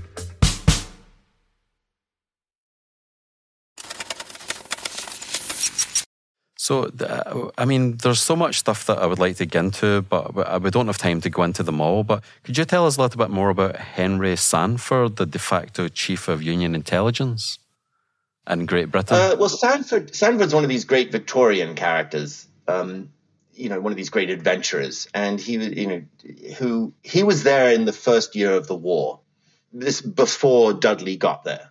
So, I mean, there's so much stuff that I would like to get into, but we don't have time to go into them all. But could you tell us a little bit more about Henry Sanford, the de facto chief of Union intelligence in Great Britain? Uh, well, Sanford, Sanford's one of these great Victorian characters. Um, you know, one of these great adventurers, and he, you know, who he was there in the first year of the war. This before Dudley got there,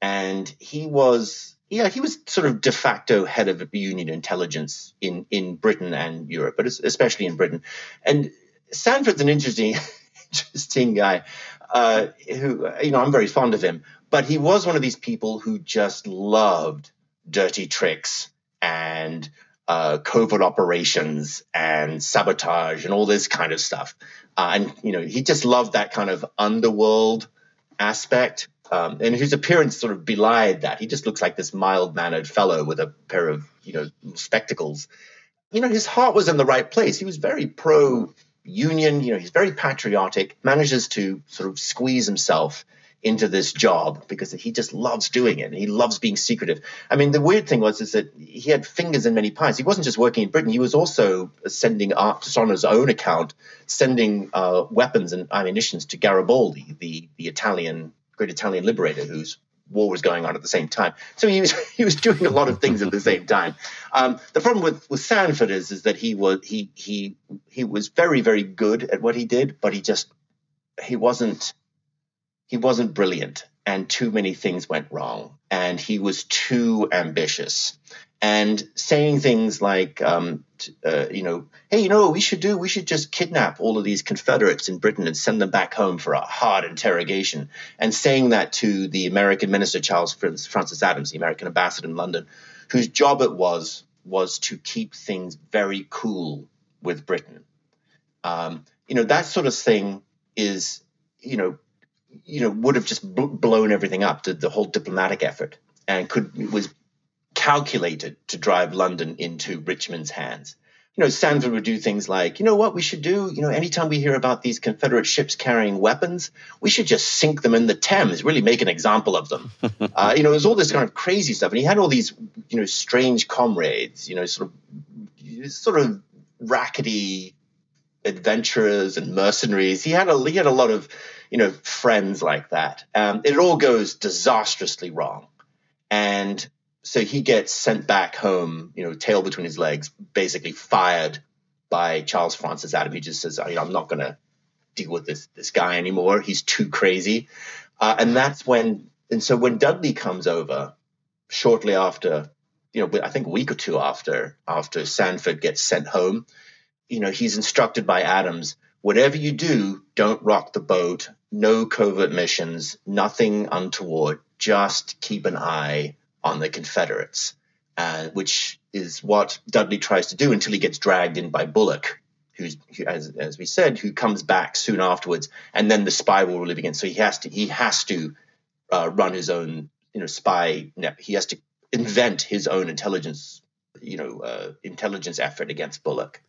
and he was yeah, he was sort of de facto head of Union intelligence in, in Britain and Europe, but especially in Britain. And Sanford's an interesting, interesting guy uh, who, you know, I'm very fond of him, but he was one of these people who just loved dirty tricks and uh, covert operations and sabotage and all this kind of stuff. Uh, and, you know, he just loved that kind of underworld aspect um, and whose appearance sort of belied that. He just looks like this mild mannered fellow with a pair of, you know, spectacles. You know, his heart was in the right place. He was very pro union, you know, he's very patriotic, manages to sort of squeeze himself into this job because he just loves doing it and he loves being secretive. I mean, the weird thing was is that he had fingers in many pies. He wasn't just working in Britain; he was also sending, on his own account, sending uh, weapons and ammunition to Garibaldi, the the Italian great Italian liberator whose war was going on at the same time. So he was he was doing a lot of things at the same time. Um, the problem with, with Sanford is is that he was he he he was very very good at what he did, but he just he wasn't he wasn't brilliant, and too many things went wrong, and he was too ambitious, and saying things like, um, uh, you know, hey, you know what we should do? We should just kidnap all of these Confederates in Britain and send them back home for a hard interrogation. And saying that to the American minister, Charles Francis Adams, the American ambassador in London, whose job it was was to keep things very cool with Britain. Um, you know, that sort of thing is, you know, you know, would have just blown everything up to the whole diplomatic effort and could was calculated to drive London into Richmond's hands. You know, Sanford would do things like, you know what we should do? You know, anytime we hear about these Confederate ships carrying weapons, we should just sink them in the Thames, really make an example of them. uh, you know, there's all this kind of crazy stuff. And he had all these, you know, strange comrades, you know, sort of, sort of rackety adventurers and mercenaries. He had a, he had a lot of, you know, friends like that. Um, it all goes disastrously wrong. And so he gets sent back home, you know, tail between his legs, basically fired by Charles Francis Adams. He just says, I am not going to deal with this this guy anymore. He's too crazy. Uh, and that's when, and so when Dudley comes over, shortly after, you know, I think a week or two after after Sanford gets sent home, you know, he's instructed by Adams, whatever you do, don't rock the boat. No covert missions, nothing untoward. Just keep an eye on the Confederates, uh, which is what Dudley tries to do until he gets dragged in by Bulloch, who's who, as, as we said, who comes back soon afterwards, and then the spy war really begins. So he has to he has to uh, run his own, you know, spy net. He has to invent his own intelligence, you know, uh, intelligence effort against Bulloch.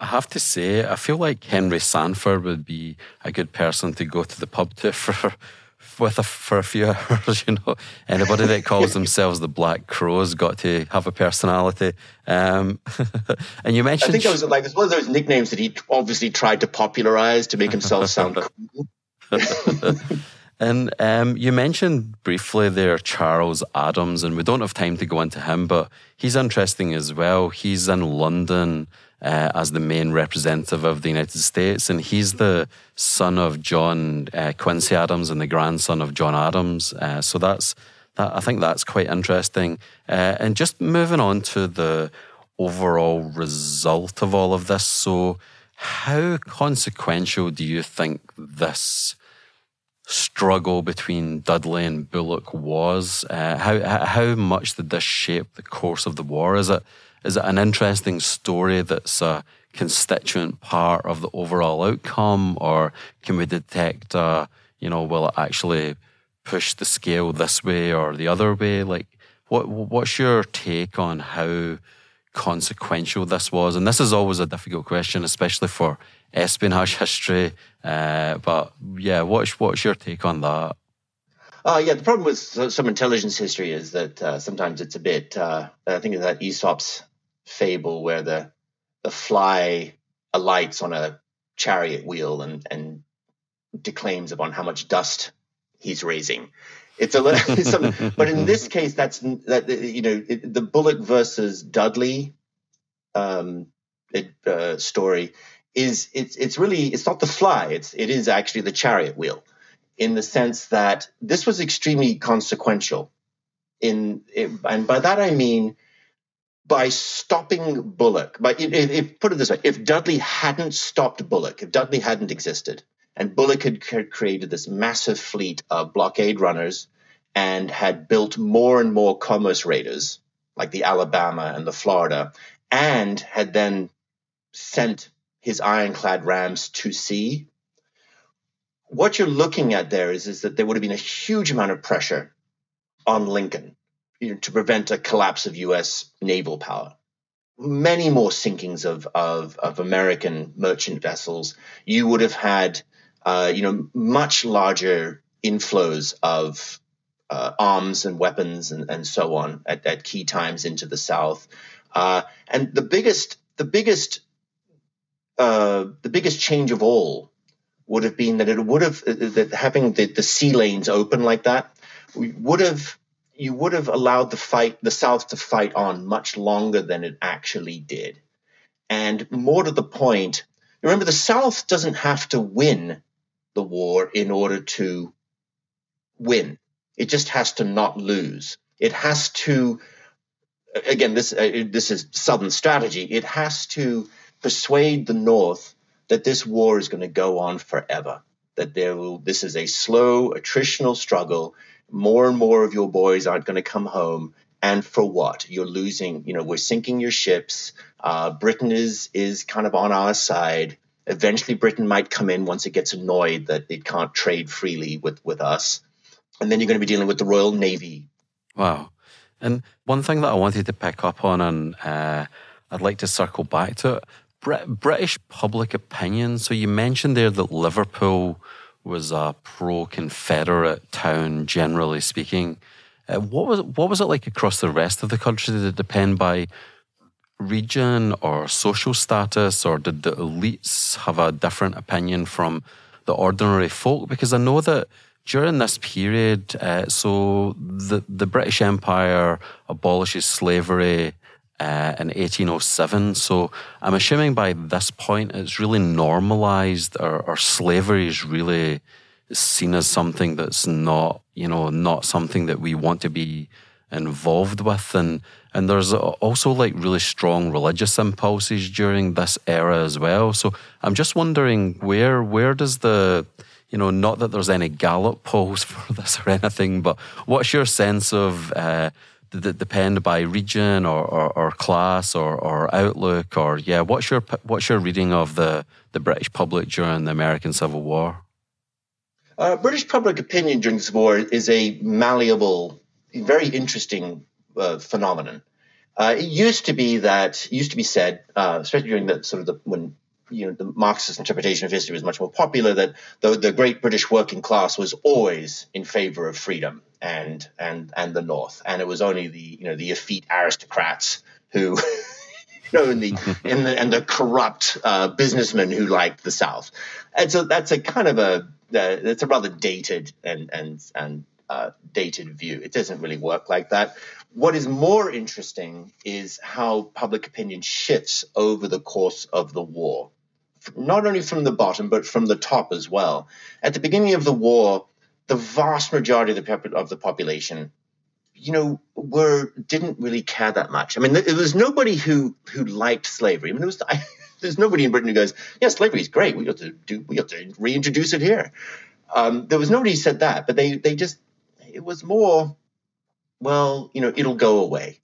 I have to say, I feel like Henry Sanford would be a good person to go to the pub to for with a, for a few hours. You know, anybody that calls themselves the Black Crows got to have a personality. Um, and you mentioned, I think it was like it's one of those nicknames that he obviously tried to popularize to make himself sound cool. and um, you mentioned briefly there Charles Adams, and we don't have time to go into him, but he's interesting as well. He's in London uh, as the main representative of the United States, and he's the son of John uh, Quincy Adams and the grandson of John Adams. Uh, so that's that. I think that's quite interesting. Uh, and just moving on to the overall result of all of this. So, how consequential do you think this? struggle between Dudley and Bulloch was? Uh, how how much did this shape the course of the war? Is it is it an interesting story that's a constituent part of the overall outcome, or can we detect, uh, you know, will it actually push the scale this way or the other way? Like, what what's your take on how consequential this was? And this is always a difficult question, especially for espionage history. Uh, but yeah, what's what's your take on that? Uh, yeah, the problem with some intelligence history is that uh, sometimes it's a bit. Uh, I think of that Aesop's fable where the the fly alights on a chariot wheel and and declaims upon how much dust he's raising. It's a little, but in this case, that's that you know it, the Bulloch versus Dudley um, it, uh, story is it's it's really it's not the fly it's it is actually the chariot wheel in the sense that this was extremely consequential in it, and by that I mean by stopping Bulloch, but if, if, put it this way, if Dudley hadn't stopped Bulloch, if Dudley hadn't existed, and Bulloch had created this massive fleet of blockade runners and had built more and more commerce raiders, like the Alabama and the Florida, and had then sent his ironclad rams to sea, what you're looking at there is, is that there would have been a huge amount of pressure on Lincoln you know, to prevent a collapse of U.S. naval power. Many more sinkings of, of, of American merchant vessels. You would have had, uh, you know, much larger inflows of uh, arms and weapons and, and so on at, at, key times into the South. Uh, and the biggest, the biggest, uh, the biggest change of all would have been that it would have that having the, the sea lanes open like that would have you would have allowed the fight, the South to fight on much longer than it actually did. And more to the point, remember the South doesn't have to win the war in order to win. It just has to not lose. It has to, again, this uh, this is Southern strategy. It has to persuade the North that this war is going to go on forever. That there will, this is a slow attritional struggle more and more of your boys aren't going to come home and for what? You're losing you know we're sinking your ships uh, britain is is kind of on our side. Eventually britain might come in once it gets annoyed that it can't trade freely with with us. And then you're going to be dealing with the royal navy. Wow. And one thing that i wanted to pick up on and uh, i'd like to circle back to it british public opinion. So you mentioned there that liverpool was a pro Confederate town, generally speaking. Uh, what was what was it like across the rest of the country? Did it depend by region or social status, or did the elites have a different opinion from the ordinary folk? Because I know that during this period, uh, so the the British Empire abolishes slavery uh, in 1807. So I'm assuming by this point it's really normalized, or, or slavery is really seen as something that's not, you know, not something that we want to be involved with. And and there's also like really strong religious impulses during this era as well. So I'm just wondering where where does the you know, not that there's any Gallup polls for this or anything, but what's your sense of uh, it depend by region or, or, or, class or, or outlook or yeah what's your what's your reading of the the British public during the American Civil War Uh, British public opinion during this war is a malleable, very interesting uh, phenomenon. Uh, it used to be that, used to be said, uh, especially during the sort of the when you know the Marxist interpretation of history was much more popular, that the, the great British working class was always in favor of freedom and and and the North, and it was only the you know the effete aristocrats who. you know, and the, and the and the corrupt uh, businessmen who liked the South, and so that's a kind of a uh, that's a rather dated and and and uh, dated view. It doesn't really work like that. What is more interesting is how public opinion shifts over the course of the war, not only from the bottom, but from the top as well. At the beginning of the war, the vast majority of the, of the population you know, were didn't really care that much. I mean, there was nobody who who liked slavery. I mean, there was I, there's nobody in Britain who goes, "Yeah, slavery is great. We have to do we have to reintroduce it here." Um, there was nobody who said that, but they they just it was more, well, you know, it'll go away.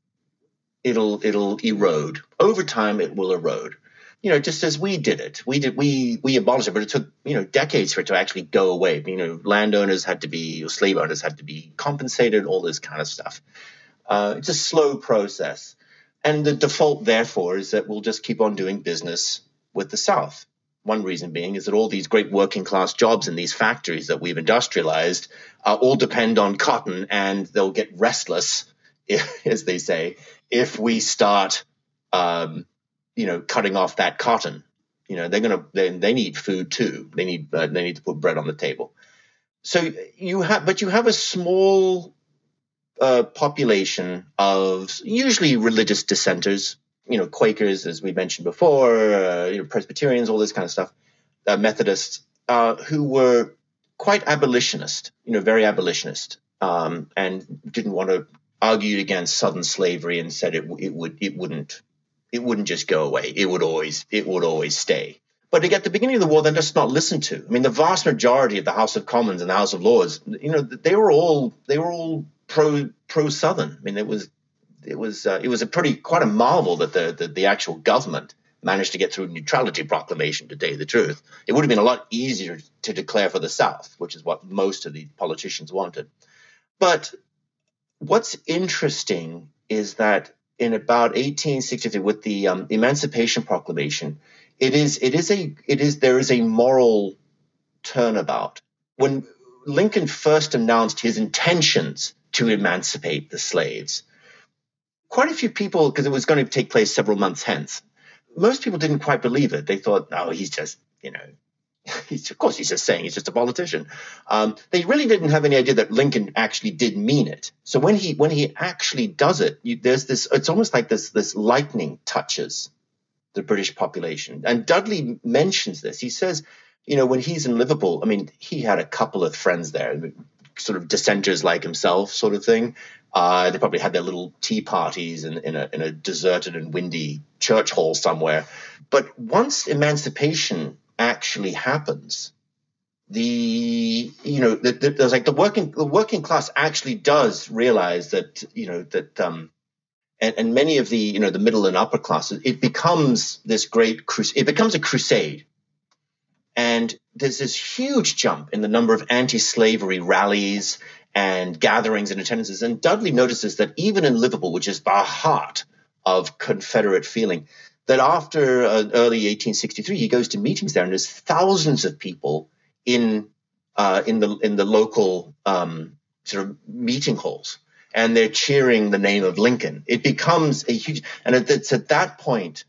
It'll it'll erode over time. It will erode. You know, just as we did it, we did we we abolished it, but it took you know decades for it to actually go away. You know, landowners had to be, or slave owners had to be compensated, all this kind of stuff. Uh, it's a slow process, and the default, therefore, is that we'll just keep on doing business with the South. One reason being is that all these great working class jobs in these factories that we've industrialized uh, all depend on cotton, and they'll get restless, if, as they say, if we start, um, you know, cutting off that cotton. You know, they're gonna they, they need food too. They need uh, they need to put bread on the table. So you have, but you have a small uh, population of usually religious dissenters you know, Quakers, as we mentioned before, uh, you know, Presbyterians, all this kind of stuff, uh, Methodists, uh, who were quite abolitionist, you know, very abolitionist, um, and didn't want to argue against Southern slavery and said it, it would it wouldn't it wouldn't just go away. It would always it would always stay. But at the beginning of the war, they're just not listened to. I mean, the vast majority of the House of Commons and the House of Lords, you know, they were all they were all pro pro Southern. I mean, it was it was uh, it was a pretty quite a marvel that the, the, the actual government managed to get through neutrality proclamation to tell you the truth. It would have been a lot easier to declare for the South, which is what most of the politicians wanted. But what's interesting is that in about 1863, with the um, Emancipation Proclamation, it is it is a it is there is a moral turnabout when Lincoln first announced his intentions to emancipate the slaves quite a few people, because it was going to take place several months hence, most people didn't quite believe it. They thought, oh, he's just, you know, of course he's just saying he's just a politician. Um, they really didn't have any idea that Lincoln actually did mean it. So when he when he actually does it, you, there's this. It's almost like this this lightning touches the British population. And Dudley mentions this. He says, you know, when he's in Liverpool, I mean, he had a couple of friends there, sort of dissenters like himself, sort of thing. Uh, they probably had their little tea parties in, in, a, in a deserted and windy church hall somewhere. But once emancipation actually happens, the you know the, the, there's like the working the working class actually does realize that you know that um and, and many of the you know the middle and upper classes it becomes this great crusade it becomes a crusade and there's this huge jump in the number of anti-slavery rallies and gatherings and attendances. And Dudley notices that even in Liverpool, which is the heart of Confederate feeling, that after uh, early 1863, he goes to meetings there, and there's thousands of people in uh, in the in the local um, sort of meeting halls, and they're cheering the name of Lincoln. It becomes a huge, and it's at that point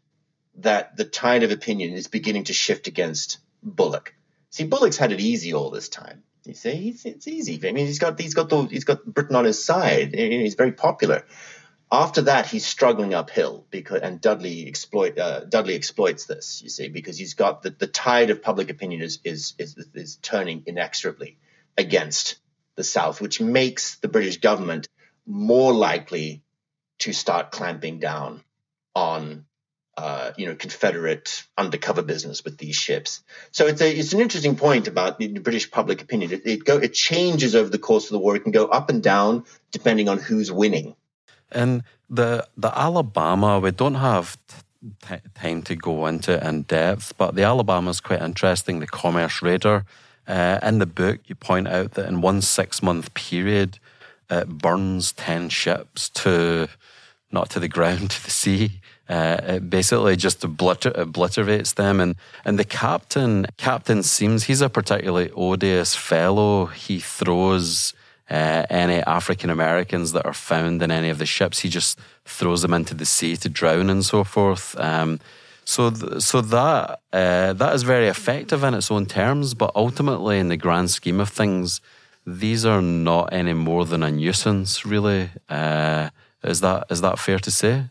that the tide of opinion is beginning to shift against Bulloch. See, Bulloch's had it easy all this time. You see, it's, it's easy. I mean, he's got he's got the, he's got Britain on his side. He's very popular. After that, he's struggling uphill because and Dudley exploit uh, Dudley exploits this. You see, because he's got the, the tide of public opinion is, is is is turning inexorably against the South, which makes the British government more likely to start clamping down on uh, you know, Confederate undercover business with these ships. So it's a it's an interesting point about the British public opinion. It it, go, it changes over the course of the war. It can go up and down depending on who's winning. And the the Alabama, we don't have t- time to go into in depth, but the Alabama is quite interesting. The Commerce Raider Uh, in the book, you point out that in one six month period, it burns 10 ships to not to the ground, to the sea. Uh, it basically just obliter- obliterates them. And, and the captain, Captain Semmes he's a particularly odious fellow. He throws uh, any African Americans that are found in any of the ships, he just throws them into the sea to drown and so forth. Um, so, th- so that uh, that is very effective in its own terms, but ultimately, in the grand scheme of things, these are not any more than a nuisance. Really, uh, is that is that fair to say?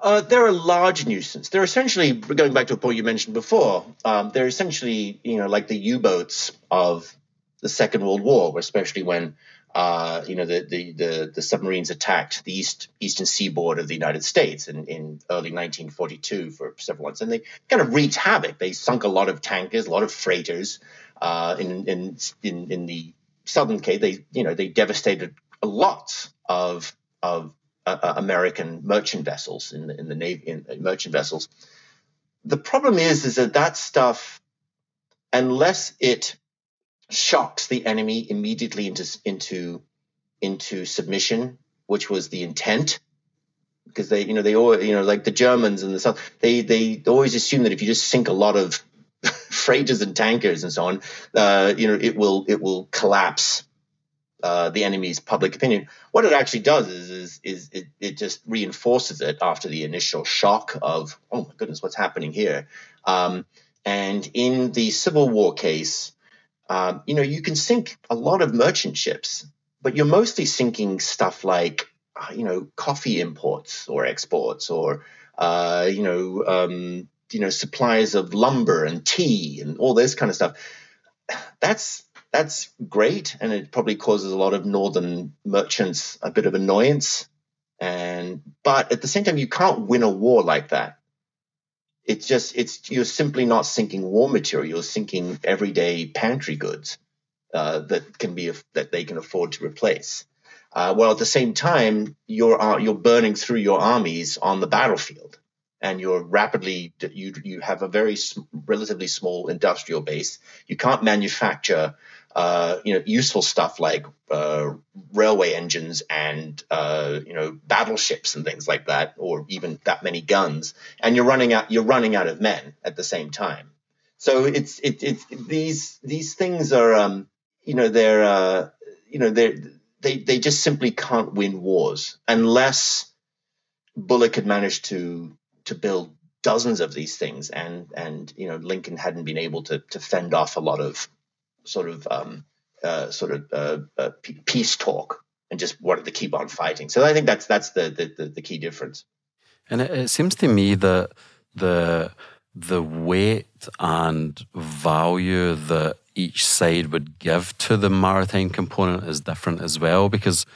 Uh, they're a large nuisance. They're essentially going back to a point you mentioned before. Um, they're essentially, you know, like the U-boats of the Second World War, especially when uh, you know, the, the, the, the, submarines attacked the east eastern seaboard of the United States in, in early 1942 for several months, and they kind of wreaked havoc. They sunk a lot of tankers, a lot of freighters. Uh, in, in in in the southern Cape, they you know they devastated a lot of of uh, uh American merchant vessels in the in the navy in, in merchant vessels. The problem is is that that stuff, unless it shocks the enemy immediately into into into submission, which was the intent. Because they, you know, they all, you know, like the Germans and the South, they they always assume that if you just sink a lot of freighters and tankers and so on, uh, you know, it will it will collapse uh, the enemy's public opinion. What it actually does is is, is it, it just reinforces it after the initial shock of oh my goodness, what's happening here? Um, and in the Civil War case, um, you know, you can sink a lot of merchant ships, but you're mostly sinking stuff like, uh, you know, coffee imports or exports, or uh, you know, um, you know, supplies of lumber and tea and all this kind of stuff. That's that's great, and it probably causes a lot of northern merchants a bit of annoyance. And but at the same time, you can't win a war like that it's just it's you're simply not sinking war material. You're sinking everyday pantry goods uh, that can be that they can afford to replace. Uh, while at the same time you're uh, you're burning through your armies on the battlefield and you're rapidly you you have a very sm- relatively small industrial base. You can't manufacture uh, you know, useful stuff like uh, railway engines and uh, you know battleships and things like that, or even that many guns, and you're running out you're running out of men at the same time. So it's it, it's these these things are um, you know they're uh, you know they they they just simply can't win wars unless Bulloch had managed to to build dozens of these things and and you know Lincoln hadn't been able to to fend off a lot of sort of um, uh, sort of uh, uh, peace talk and just wanted to keep on fighting. So I think that's that's the the, the key difference. And it, it seems to me that the the weight and value that each side would give to the maritime component is different as well because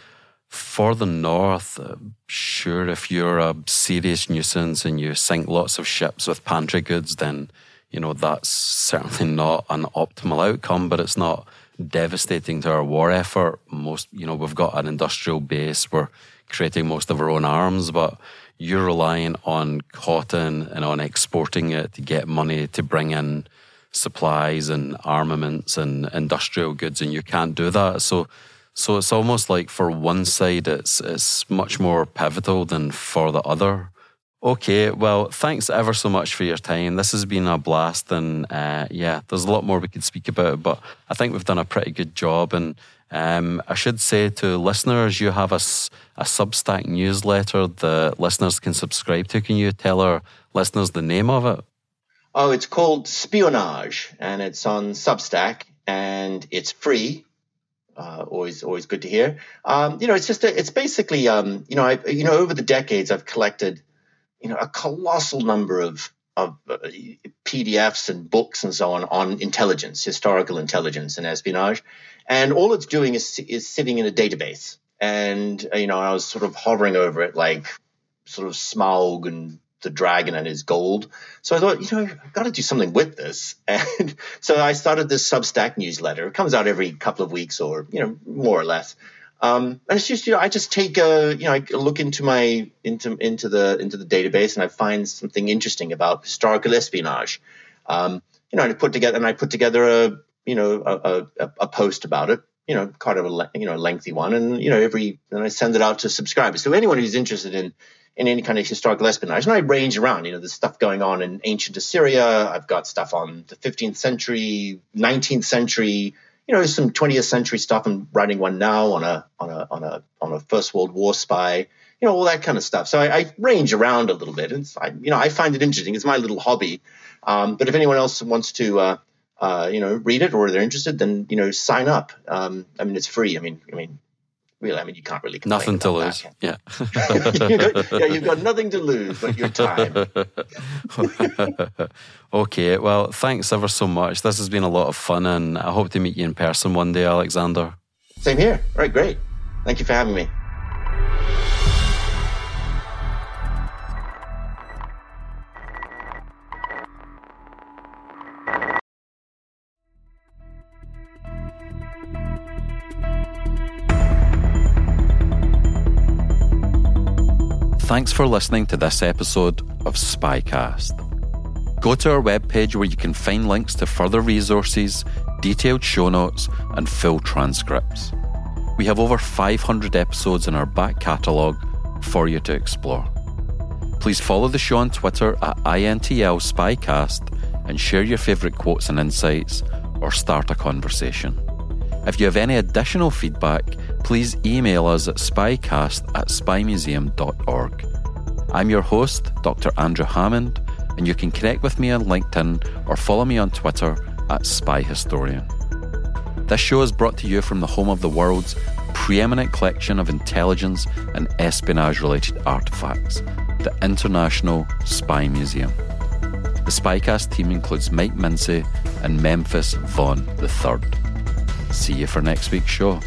for the north uh, sure if you're a serious nuisance and you sink lots of ships with pantry goods then you know, that's certainly not an optimal outcome, but it's not devastating to our war effort. Most, you know, we've got an industrial base, we're creating most of our own arms, but you're relying on cotton and on exporting it to get money to bring in supplies and armaments and industrial goods, and you can't do that. So, so it's almost like for one side, it's it's much more pivotal than for the other. Okay, well, thanks ever so much for your time. This has been a blast, and uh, yeah, there's a lot more we could speak about, but I think we've done a pretty good job. And um, I should say to listeners, you have a, a Substack newsletter that listeners can subscribe to. Can you tell our listeners the name of it? Oh, it's called Spionage, and it's on Substack, and it's free. Uh, always, always good to hear. Um, you know, it's just a, it's basically, um, you know, I, you know, over the decades, I've collected you know, a colossal number of of uh, PDFs and books and so on on intelligence, historical intelligence and espionage, and all it's doing is is sitting in a database. And uh, you know, I was sort of hovering over it like sort of Smaug and the dragon and his gold. So I thought, you know, I've got to do something with this. And so I started this Substack newsletter. It comes out every couple of weeks or, you know, more or less. Um, and it's just you know I just take a you know I look into my into into the into the database and I find something interesting about historical espionage. Um, you know, and I put together and I put together a you know, a, a, a post about it, you know, kind of a you know a lengthy one, and you know, every and I send it out to subscribers. So anyone who's interested in in any kind of historical espionage, and I range around. You know, there's stuff going on in ancient Assyria. I've got stuff on the 15th century, 19th century. You know, some 20th century stuff. I'm writing one now on a on a on a on a First World War spy. You know, all that kind of stuff. So I, I range around a little bit, and I, you know, I find it interesting. It's my little hobby. Um, but if anyone else wants to, uh, uh, you know, read it or they're interested, then you know, sign up. Um, I mean, it's free. I mean, I mean, really, I mean, you can't really nothing to lose. That, yeah, yeah, you've got nothing to lose but your time. okay, well, thanks ever so much. This has been a lot of fun, and I hope to meet you in person one day, Alexander. Same here. All right, great. Thank you for having me. Thanks for listening to this episode of Spycast. Go to our webpage where you can find links to further resources, detailed show notes, and full transcripts. We have over 500 episodes in our back catalogue for you to explore. Please follow the show on Twitter at INTL Spycast and share your favourite quotes and insights or start a conversation. If you have any additional feedback, please email us at spycast at spymuseum.org. I'm your host, Dr. Andrew Hammond, and you can connect with me on LinkedIn or follow me on Twitter at spyhistorian. This show is brought to you from the home of the world's preeminent collection of intelligence and espionage related artifacts, the International Spy Museum. The Spycast team includes Mike Mincy and Memphis Vaughn III. See you for next week's show.